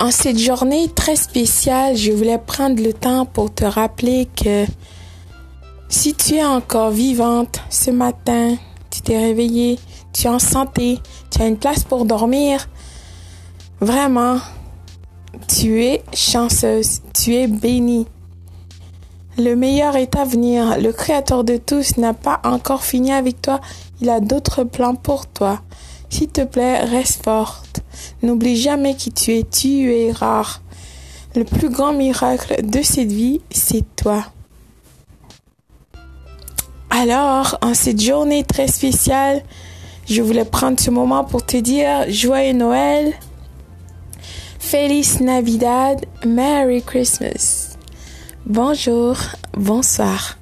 en cette journée très spéciale, je voulais prendre le temps pour te rappeler que si tu es encore vivante ce matin, tu t'es réveillée, tu es en santé, tu as une place pour dormir, vraiment, tu es chanceuse, tu es bénie. Le meilleur est à venir. Le Créateur de tous n'a pas encore fini avec toi. Il a d'autres plans pour toi. S'il te plaît, reste forte. N'oublie jamais qui tu es. Tu es rare. Le plus grand miracle de cette vie, c'est toi. Alors, en cette journée très spéciale, je voulais prendre ce moment pour te dire joyeux Noël, Feliz Navidad, Merry Christmas. Bonjour, bonsoir.